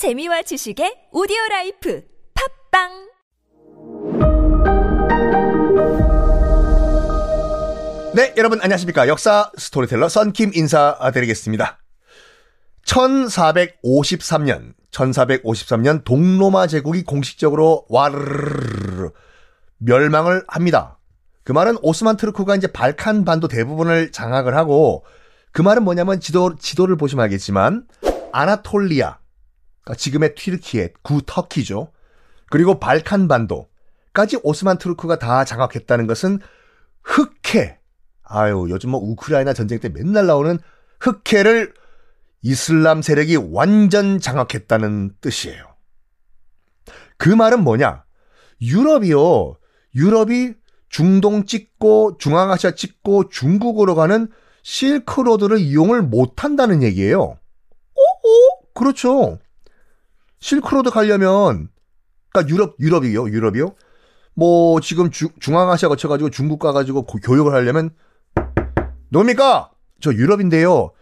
재미와 지식의 오디오 라이프 팟빵 네, 여러분 안녕하십니까. 역사 스토리텔러 썬킴 인사드리겠습니다. 1453년, 1453년 동로마 제국이 공식적으로 와르르 멸망을 합니다. 그 말은 오스만 투르크가 이제 발칸 반도 대부분을 장악을 하고 그 말은 뭐냐면 지도, 지도를 보시면 알겠지만 아나톨리아, 그러니까 지금의 튀르키예, 구 터키죠. 그리고 발칸 반도까지 오스만 트루크가 다 장악했다는 것은 흑해, 아유, 요즘 뭐 우크라이나 전쟁 때 맨날 나오는 흑해를 이슬람 세력이 완전 장악했다는 뜻이에요. 그 말은 뭐냐? 유럽이요. 유럽이 중동 찍고 중앙아시아 찍고 중국으로 가는 실크로드를 이용을 못 한다는 얘기예요. 어? 어? 그렇죠. 실크로드 가려면 그러니까 유럽 유럽이요. 유럽이요. 뭐 지금 주, 중앙아시아 거쳐 가지고 중국 가 가지고 교육을 하려면 뭡니까? 저 유럽인데요.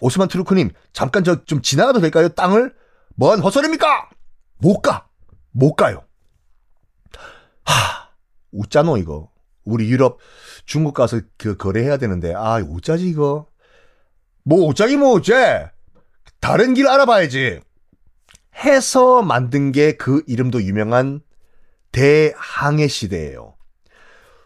오스만 트루크님, 잠깐 저 좀 지나가도 될까요? 땅을? 뭔 헛소리입니까? 못 가. 못 가요. 하, 웃자노, 이거. 우리 유럽, 중국 가서 그 거래해야 되는데, 아, 웃자지, 이거. 뭐, 웃자기 뭐, 어째? 다른 길 알아봐야지. 해서 만든 게 그 이름도 유명한 대항해 시대예요.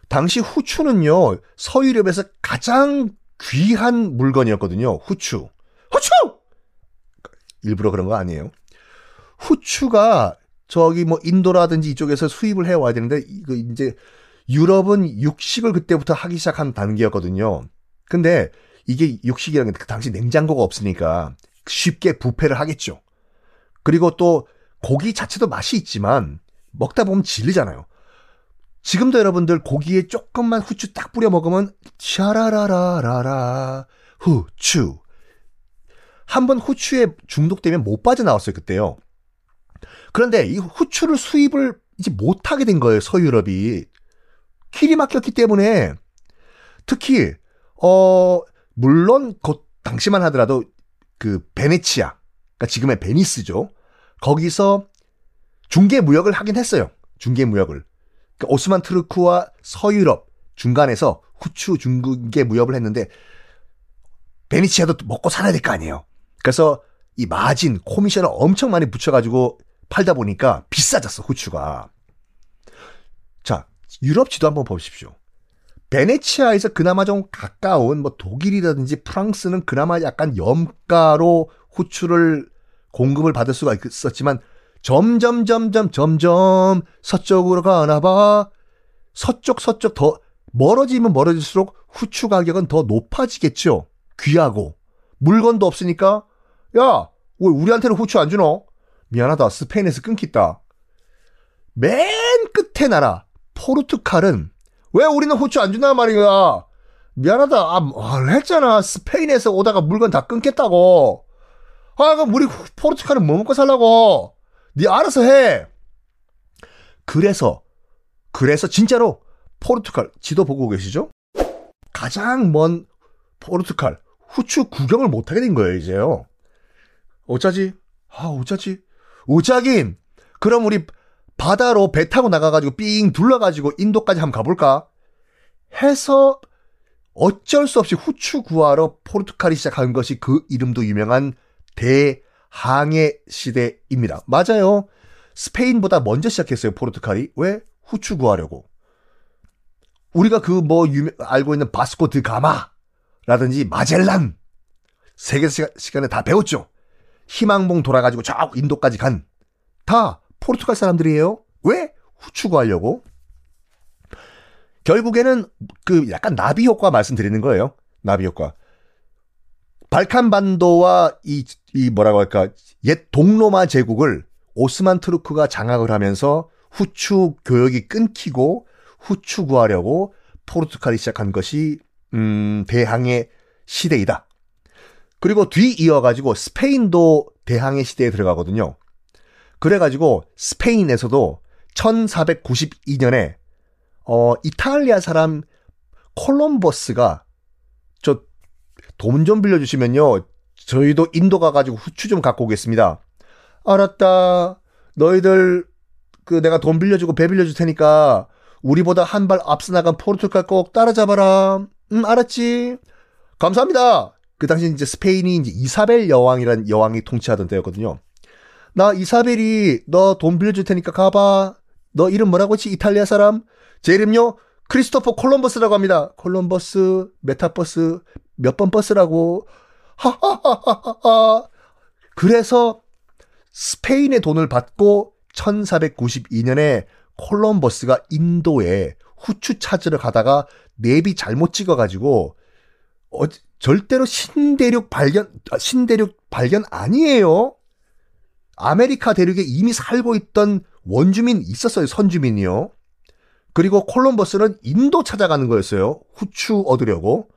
당시 후추는요, 서유럽에서 가장 귀한 물건이었거든요. 후추. 후추! 일부러 그런 거 아니에요. 후추가 저기 뭐 인도라든지 이쪽에서 수입을 해 와야 되는데, 이거 이제 유럽은 육식을 그때부터 하기 시작한 단계였거든요. 근데 이게 육식이라는 게 그 당시 냉장고가 없으니까 쉽게 부패를 하겠죠. 그리고 또 고기 자체도 맛이 있지만 먹다 보면 질리잖아요. 지금도 여러분들 고기에 조금만 후추 딱 뿌려 먹으면 샤라라라라라 후추 한 번 후추에 중독되면 못 빠져나왔어요 그때요. 그런데 이 후추를 수입을 이제 못하게 된 거예요 서유럽이 길이 막혔기 때문에 특히 어 물론 그 당시만 하더라도 그 베네치아 그러니까 지금의 베니스죠 거기서 중개 무역을 하긴 했어요 중개 무역을 그러니까 오스만 트루크와 서유럽 중간에서 후추 중국에 무역을 했는데 베니치아도 먹고 살아야 될 거 아니에요. 그래서 이 마진 코미션을 엄청 많이 붙여가지고 팔다 보니까 비싸졌어 후추가. 자 유럽 지도 한번 보십시오. 베네치아에서 그나마 좀 가까운 뭐 독일이라든지 프랑스는 그나마 약간 염가로 후추를 공급을 받을 수가 있었지만 점점 점점 점점 서쪽으로 가나 봐. 서쪽 서쪽 더 멀어지면 멀어질수록 후추 가격은 더 높아지겠죠. 귀하고 물건도 없으니까 야, 왜 우리한테는 후추 안 주노? 미안하다. 스페인에서 끊겠다. 맨 끝에 나라 포르투갈은 왜 우리는 후추 안 주나 말이야. 미안하다. 아, 아, 했잖아. 스페인에서 오다가 물건 다 끊겠다고. 아, 그럼 우리 포르투갈은 뭐 먹고 살라고? 네 알아서 해. 그래서 그래서 진짜로 포르투갈 지도 보고 계시죠? 가장 먼 포르투갈 후추 구경을 못 하게 된 거예요 이제요. 어쩌지? 아 어쩌지? 오자긴 그럼 우리 바다로 배 타고 나가가지고 삥 둘러가지고 인도까지 한번 가볼까? 해서 어쩔 수 없이 후추 구하러 포르투갈이 시작한 것이 그 이름도 유명한 대 항해 시대입니다. 맞아요. 스페인보다 먼저 시작했어요, 포르투갈이. 왜? 후추 구하려고. 우리가 그 뭐 알고 있는 바스코 드 가마라든지 마젤란 세계 시간에 다 배웠죠. 희망봉 돌아가지고 저 인도까지 간 다 포르투갈 사람들이에요. 왜? 후추 구하려고. 결국에는 그 약간 나비 효과 말씀드리는 거예요. 나비 효과. 발칸 반도와 이, 이 뭐라고 할까, 옛 동로마 제국을 오스만 트루크가 장악을 하면서 후추 교역이 끊기고 후추 구하려고 포르투갈이 시작한 것이, 음, 대항해 시대이다. 그리고 뒤 이어 가지고 스페인도 대항해 시대에 들어가거든요. 그래 가지고 스페인에서도 1492년에, 어, 이탈리아 사람 콜럼버스가 돈 좀 빌려주시면요. 저희도 인도 가가지고 후추 좀 갖고 오겠습니다. 알았다. 너희들 그 내가 돈 빌려주고 배 빌려줄 테니까 우리보다 한 발 앞서 나간 포르투갈 꼭 따라잡아라. 음, 알았지? 감사합니다. 그 당시 이제 스페인이 이제 이사벨 여왕이란 여왕이 통치하던 때였거든요. 나 이사벨이 너 돈 빌려줄 테니까 가봐. 너 이름 뭐라고 했지? 이탈리아 사람? 제 이름요? 크리스토퍼 콜럼버스라고 합니다. 콜럼버스, 메타버스, 몇 번 버스라고. 하하하하하. 그래서 스페인의 돈을 받고 1492년에 콜럼버스가 인도에 후추 찾으러 가다가 내비 잘못 찍어가지고 어, 절대로 신대륙 발견 아, 신대륙 발견 아니에요. 아메리카 대륙에 이미 살고 있던 원주민 있었어요. 선주민이요. 그리고 콜럼버스는 인도 찾아가는 거였어요. 후추 얻으려고.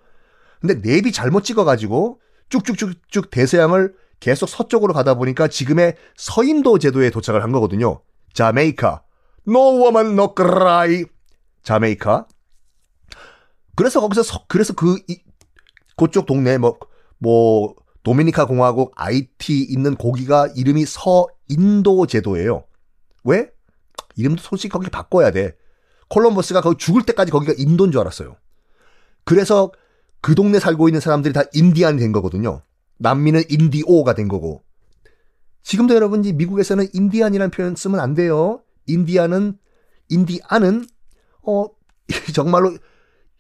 근데 내비 잘못 찍어가지고 쭉쭉쭉쭉 대서양을 계속 서쪽으로 가다 보니까 지금의 서인도 제도에 도착을 한 거거든요. 자메이카. No woman, no cry. 자메이카. 그래서 거기서 서, 그래서 그 이, 그쪽 동네 뭐 뭐 도미니카 공화국 IT 있는 고기가 이름이 서인도 제도예요. 왜? 이름도 솔직히 거기 바꿔야 돼. 콜럼버스가 거기 죽을 때까지 거기가 인도인 줄 알았어요. 그래서 그 동네 살고 있는 사람들이 다 인디안이 된 거거든요. 남미는 인디오가 된 거고. 지금도 여러분 미국에서는 인디안이라는 표현 쓰면 안 돼요. 인디안은 인디안은 어 정말로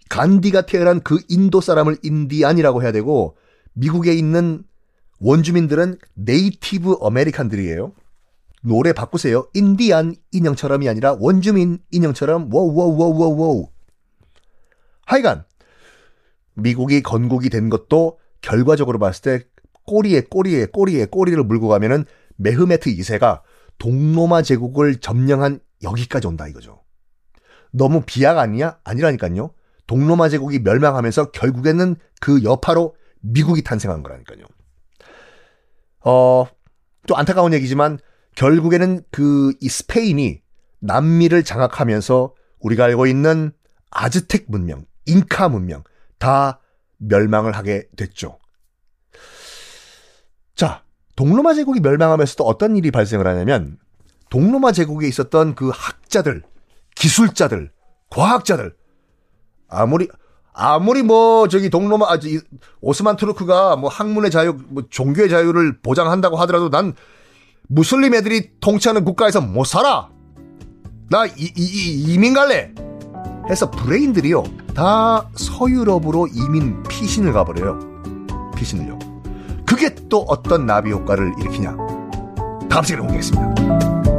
간디가 태어난 그 인도 사람을 인디안이라고 해야 되고 미국에 있는 원주민들은 Native American들이에요. 노래 바꾸세요. 인디안 인형처럼이 아니라 원주민 인형처럼 워워워워워. 하여간 미국이 건국이 된 것도 결과적으로 봤을 때 꼬리에 꼬리에 꼬리에 꼬리를 물고 가면은 메흐메트 2세가 동로마 제국을 점령한 여기까지 온다 이거죠. 너무 비약 아니야? 아니라니까요. 동로마 제국이 멸망하면서 결국에는 그 여파로 미국이 탄생한 거라니까요. 어, 또 안타까운 얘기지만 결국에는 그 이 스페인이 남미를 장악하면서 우리가 알고 있는 아즈텍 문명, 잉카 문명 다 멸망을 하게 됐죠. 자, 동로마 제국이 멸망하면서도 어떤 일이 발생을 하냐면 동로마 제국에 있었던 그 학자들, 기술자들, 과학자들 아무리 아무리 뭐 저기 동로마 아, 오스만 투르크가 뭐 학문의 자유, 뭐 종교의 자유를 보장한다고 하더라도 난 무슬림 애들이 통치하는 국가에서 못 살아. 나 이, 이, 이, 이민 갈래. 해서 브레인들이요 다 서유럽으로 이민 피신을 가버려요. 피신을요. 그게 또 어떤 나비 효과를 일으키냐? 다음 시간에 공개하겠습니다.